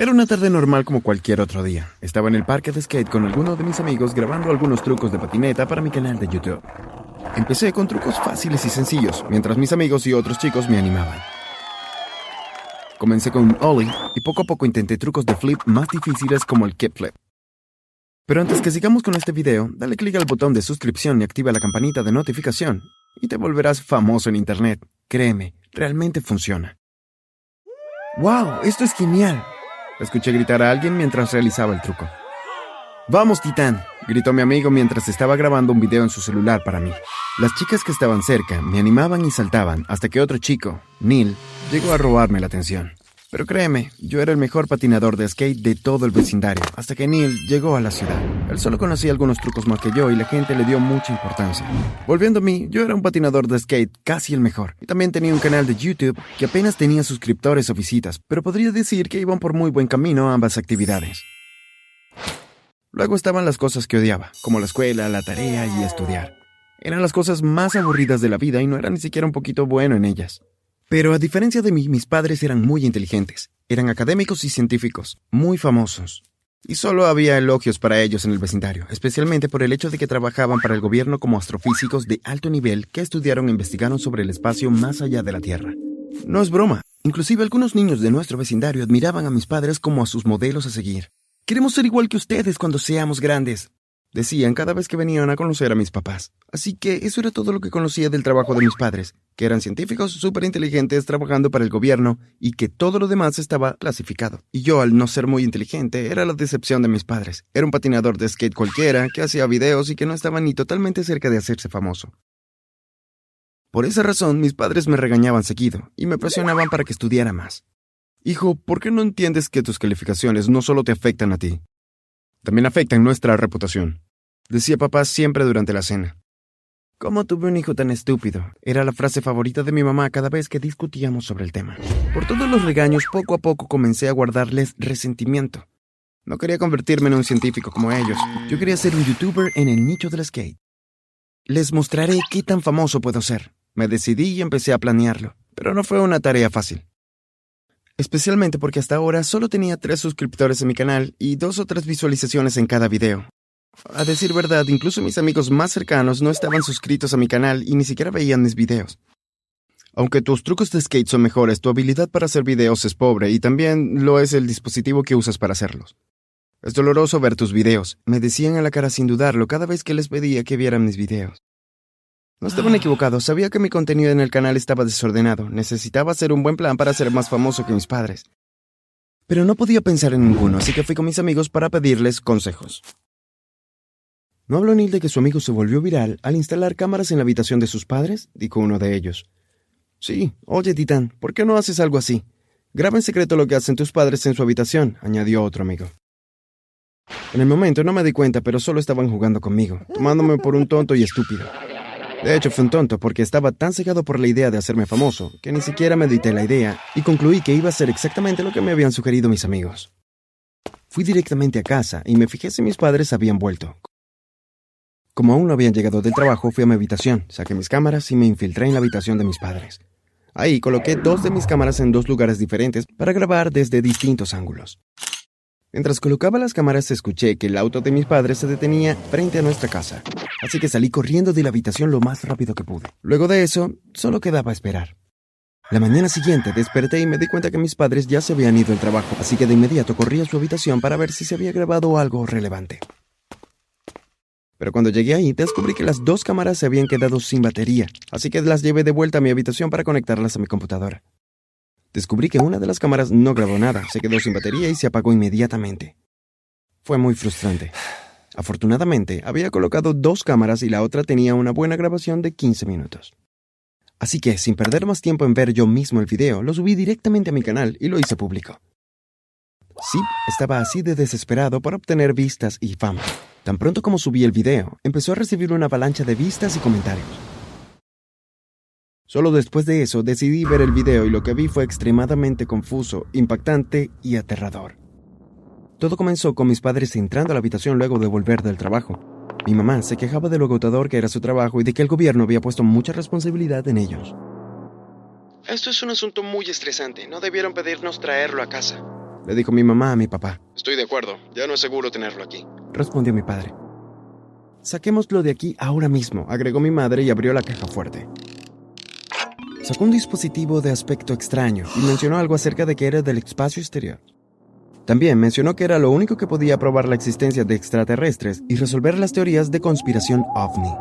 Era una tarde normal como cualquier otro día. Estaba en el parque de skate con alguno de mis amigos grabando algunos trucos de patineta para mi canal de YouTube. Empecé con trucos fáciles y sencillos, mientras mis amigos y otros chicos me animaban. Comencé con un ollie y poco a poco intenté trucos de flip más difíciles como el kickflip. Pero antes que sigamos con este video, dale clic al botón de suscripción y activa la campanita de notificación y te volverás famoso en internet. Créeme, realmente funciona. ¡Wow! Esto es genial. Escuché gritar a alguien mientras realizaba el truco. Vamos, Titán, gritó mi amigo mientras estaba grabando un video en su celular para mí. Las chicas que estaban cerca me animaban y saltaban hasta que otro chico, Neil, llegó a robarme la atención. Pero créeme, yo era el mejor patinador de skate de todo el vecindario, hasta que Neil llegó a la ciudad. Él solo conocía algunos trucos más que yo y la gente le dio mucha importancia. Volviendo a mí, yo era un patinador de skate casi el mejor. Y también tenía un canal de YouTube que apenas tenía suscriptores o visitas, pero podría decir que iban por muy buen camino ambas actividades. Luego estaban las cosas que odiaba, como la escuela, la tarea y estudiar. Eran las cosas más aburridas de la vida y no era ni siquiera un poquito bueno en ellas. Pero a diferencia de mí, mis padres eran muy inteligentes, eran académicos y científicos, muy famosos. Y solo había elogios para ellos en el vecindario, especialmente por el hecho de que trabajaban para el gobierno como astrofísicos de alto nivel que estudiaron e investigaron sobre el espacio más allá de la Tierra. No es broma, inclusive algunos niños de nuestro vecindario admiraban a mis padres como a sus modelos a seguir. Queremos ser igual que ustedes cuando seamos grandes, decían cada vez que venían a conocer a mis papás. Así que eso era todo lo que conocía del trabajo de mis padres, que eran científicos súper inteligentes trabajando para el gobierno y que todo lo demás estaba clasificado. Y yo, al no ser muy inteligente, era la decepción de mis padres. Era un patinador de skate cualquiera, que hacía videos y que no estaba ni totalmente cerca de hacerse famoso. Por esa razón, mis padres me regañaban seguido y me presionaban para que estudiara más. Hijo, ¿por qué no entiendes que tus calificaciones no solo te afectan a ti, también afectan nuestra reputación, decía papá siempre durante la cena. ¿Cómo tuve un hijo tan estúpido? Era la frase favorita de mi mamá cada vez que discutíamos sobre el tema. Por todos los regaños, poco a poco comencé a guardarles resentimiento. No quería convertirme en un científico como ellos. Yo quería ser un youtuber en el nicho del skate. Les mostraré qué tan famoso puedo ser. Me decidí y empecé a planearlo, pero no fue una tarea fácil especialmente porque hasta ahora solo tenía tres suscriptores en mi canal y dos o tres visualizaciones en cada video. A decir verdad, incluso mis amigos más cercanos no estaban suscritos a mi canal y ni siquiera veían mis videos. Aunque tus trucos de skate son mejores, tu habilidad para hacer videos es pobre y también lo es el dispositivo que usas para hacerlos. Es doloroso ver tus videos, me decían a la cara sin dudarlo cada vez que les pedía que vieran mis videos. No estaban equivocados, sabía que mi contenido en el canal estaba desordenado, necesitaba hacer un buen plan para ser más famoso que mis padres. Pero no podía pensar en ninguno, así que fui con mis amigos para pedirles consejos. ¿No habló Neil de que su amigo se volvió viral al instalar cámaras en la habitación de sus padres? dijo uno de ellos. Sí, oye, Titán, ¿por qué no haces algo así? Graba en secreto lo que hacen tus padres en su habitación, añadió otro amigo. En el momento no me di cuenta, pero solo estaban jugando conmigo, tomándome por un tonto y estúpido. De hecho, fue un tonto porque estaba tan cegado por la idea de hacerme famoso que ni siquiera medité la idea y concluí que iba a ser exactamente lo que me habían sugerido mis amigos. Fui directamente a casa y me fijé si mis padres habían vuelto. Como aún no habían llegado del trabajo, fui a mi habitación, saqué mis cámaras y me infiltré en la habitación de mis padres. Ahí coloqué dos de mis cámaras en dos lugares diferentes para grabar desde distintos ángulos. Mientras colocaba las cámaras escuché que el auto de mis padres se detenía frente a nuestra casa, así que salí corriendo de la habitación lo más rápido que pude. Luego de eso, solo quedaba esperar. La mañana siguiente desperté y me di cuenta que mis padres ya se habían ido al trabajo, así que de inmediato corrí a su habitación para ver si se había grabado algo relevante. Pero cuando llegué ahí, descubrí que las dos cámaras se habían quedado sin batería, así que las llevé de vuelta a mi habitación para conectarlas a mi computadora. Descubrí que una de las cámaras no grabó nada, se quedó sin batería y se apagó inmediatamente. Fue muy frustrante. Afortunadamente, había colocado dos cámaras y la otra tenía una buena grabación de 15 minutos. Así que, sin perder más tiempo en ver yo mismo el video, lo subí directamente a mi canal y lo hice público. Sí, estaba así de desesperado por obtener vistas y fama. Tan pronto como subí el video, empezó a recibir una avalancha de vistas y comentarios. Solo después de eso decidí ver el video y lo que vi fue extremadamente confuso, impactante y aterrador. Todo comenzó con mis padres entrando a la habitación luego de volver del trabajo. Mi mamá se quejaba de lo agotador que era su trabajo y de que el gobierno había puesto mucha responsabilidad en ellos. Esto es un asunto muy estresante, no debieron pedirnos traerlo a casa, le dijo mi mamá a mi papá. Estoy de acuerdo, ya no es seguro tenerlo aquí. Respondió mi padre. Saquémoslo de aquí ahora mismo, agregó mi madre y abrió la caja fuerte. Sacó un dispositivo de aspecto extraño y mencionó algo acerca de que era del espacio exterior. También mencionó que era lo único que podía probar la existencia de extraterrestres y resolver las teorías de conspiración ovni.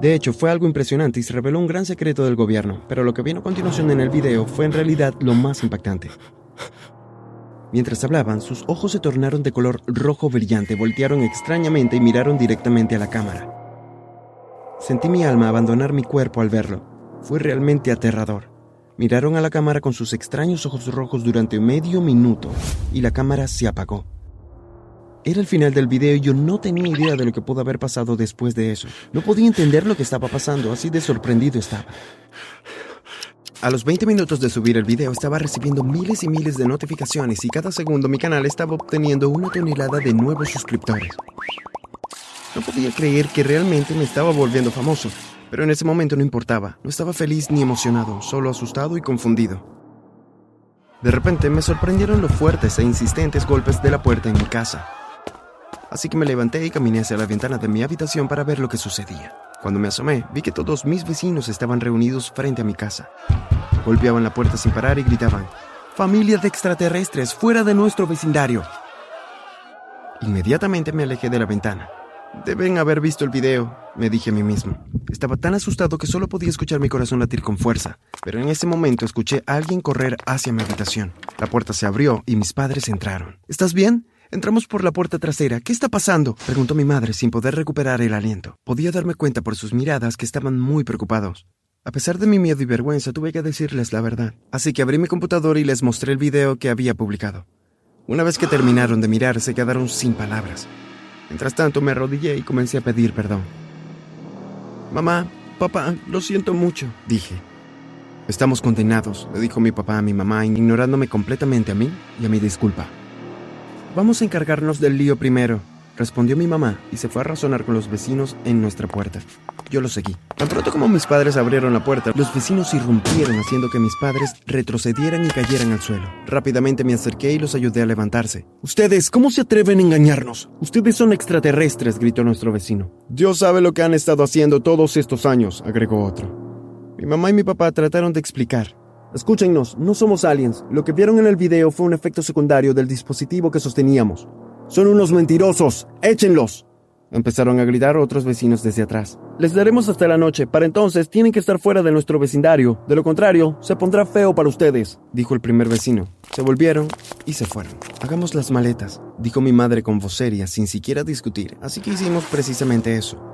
De hecho, fue algo impresionante y se reveló un gran secreto del gobierno, pero lo que vino a continuación en el video fue en realidad lo más impactante. Mientras hablaban, sus ojos se tornaron de color rojo brillante, voltearon extrañamente y miraron directamente a la cámara. Sentí mi alma abandonar mi cuerpo al verlo. Fue realmente aterrador. Miraron a la cámara con sus extraños ojos rojos durante medio minuto y la cámara se apagó. Era el final del video y yo no tenía idea de lo que pudo haber pasado después de eso. No podía entender lo que estaba pasando, así de sorprendido estaba. A los 20 minutos de subir el video estaba recibiendo miles y miles de notificaciones y cada segundo mi canal estaba obteniendo una tonelada de nuevos suscriptores. No podía creer que realmente me estaba volviendo famoso, pero en ese momento no importaba. No estaba feliz ni emocionado, solo asustado y confundido. De repente me sorprendieron los fuertes e insistentes golpes de la puerta en mi casa así que me levanté y caminé hacia la ventana de mi habitación para ver lo que sucedía. Cuando me asomé, vi que todos mis vecinos estaban reunidos frente a mi casa. Golpeaban la puerta sin parar y gritaban, Familia de extraterrestres, fuera de nuestro vecindario. Inmediatamente me alejé de la ventana. Deben haber visto el video, me dije a mí mismo. Estaba tan asustado que solo podía escuchar mi corazón latir con fuerza, pero en ese momento escuché a alguien correr hacia mi habitación. La puerta se abrió y mis padres entraron. ¿Estás bien? Entramos por la puerta trasera. ¿Qué está pasando? preguntó mi madre sin poder recuperar el aliento. Podía darme cuenta por sus miradas que estaban muy preocupados. A pesar de mi miedo y vergüenza, tuve que decirles la verdad. Así que abrí mi computador y les mostré el video que había publicado. Una vez que terminaron de mirar, se quedaron sin palabras. Mientras tanto, me arrodillé y comencé a pedir perdón. Mamá, papá, lo siento mucho, dije. Estamos condenados, le dijo mi papá a mi mamá, ignorándome completamente a mí y a mi disculpa. Vamos a encargarnos del lío primero, respondió mi mamá y se fue a razonar con los vecinos en nuestra puerta. Yo lo seguí. Tan pronto como mis padres abrieron la puerta, los vecinos irrumpieron haciendo que mis padres retrocedieran y cayeran al suelo. Rápidamente me acerqué y los ayudé a levantarse. Ustedes, ¿cómo se atreven a engañarnos? Ustedes son extraterrestres, gritó nuestro vecino. Dios sabe lo que han estado haciendo todos estos años, agregó otro. Mi mamá y mi papá trataron de explicar, Escúchenos, no somos aliens. Lo que vieron en el video fue un efecto secundario del dispositivo que sosteníamos. Son unos mentirosos. Échenlos. Empezaron a gritar otros vecinos desde atrás. Les daremos hasta la noche. Para entonces tienen que estar fuera de nuestro vecindario. De lo contrario, se pondrá feo para ustedes, dijo el primer vecino. Se volvieron y se fueron. Hagamos las maletas, dijo mi madre con voz seria, sin siquiera discutir. Así que hicimos precisamente eso.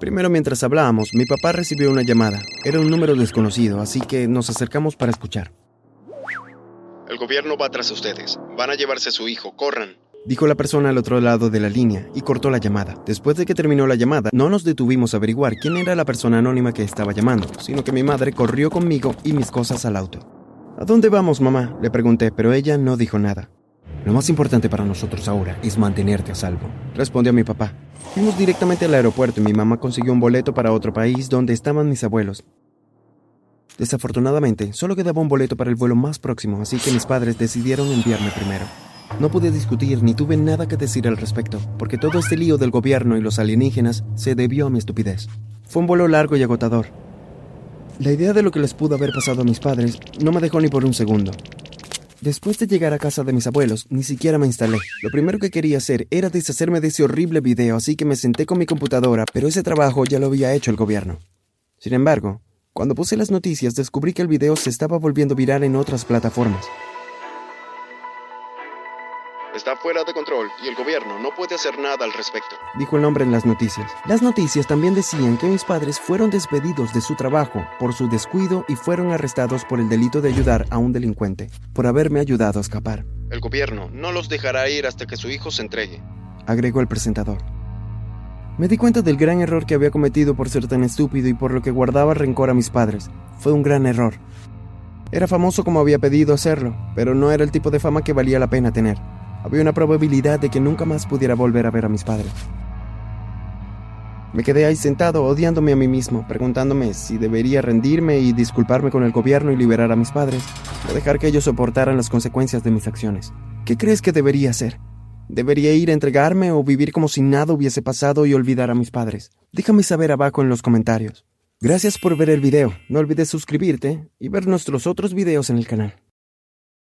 Primero mientras hablábamos, mi papá recibió una llamada. Era un número desconocido, así que nos acercamos para escuchar. El gobierno va tras ustedes. Van a llevarse a su hijo. Corran. Dijo la persona al otro lado de la línea y cortó la llamada. Después de que terminó la llamada, no nos detuvimos a averiguar quién era la persona anónima que estaba llamando, sino que mi madre corrió conmigo y mis cosas al auto. ¿A dónde vamos, mamá? Le pregunté, pero ella no dijo nada. Lo más importante para nosotros ahora es mantenerte a salvo, respondió mi papá. Fuimos directamente al aeropuerto y mi mamá consiguió un boleto para otro país donde estaban mis abuelos. Desafortunadamente, solo quedaba un boleto para el vuelo más próximo, así que mis padres decidieron enviarme primero. No pude discutir ni tuve nada que decir al respecto, porque todo este lío del gobierno y los alienígenas se debió a mi estupidez. Fue un vuelo largo y agotador. La idea de lo que les pudo haber pasado a mis padres no me dejó ni por un segundo. Después de llegar a casa de mis abuelos, ni siquiera me instalé. Lo primero que quería hacer era deshacerme de ese horrible video, así que me senté con mi computadora, pero ese trabajo ya lo había hecho el gobierno. Sin embargo, cuando puse las noticias descubrí que el video se estaba volviendo viral en otras plataformas. Está fuera de control y el gobierno no puede hacer nada al respecto, dijo el hombre en las noticias. Las noticias también decían que mis padres fueron despedidos de su trabajo por su descuido y fueron arrestados por el delito de ayudar a un delincuente, por haberme ayudado a escapar. El gobierno no los dejará ir hasta que su hijo se entregue, agregó el presentador. Me di cuenta del gran error que había cometido por ser tan estúpido y por lo que guardaba rencor a mis padres. Fue un gran error. Era famoso como había pedido hacerlo, pero no era el tipo de fama que valía la pena tener había una probabilidad de que nunca más pudiera volver a ver a mis padres. Me quedé ahí sentado, odiándome a mí mismo, preguntándome si debería rendirme y disculparme con el gobierno y liberar a mis padres, o dejar que ellos soportaran las consecuencias de mis acciones. ¿Qué crees que debería hacer? ¿Debería ir a entregarme o vivir como si nada hubiese pasado y olvidar a mis padres? Déjame saber abajo en los comentarios. Gracias por ver el video. No olvides suscribirte y ver nuestros otros videos en el canal.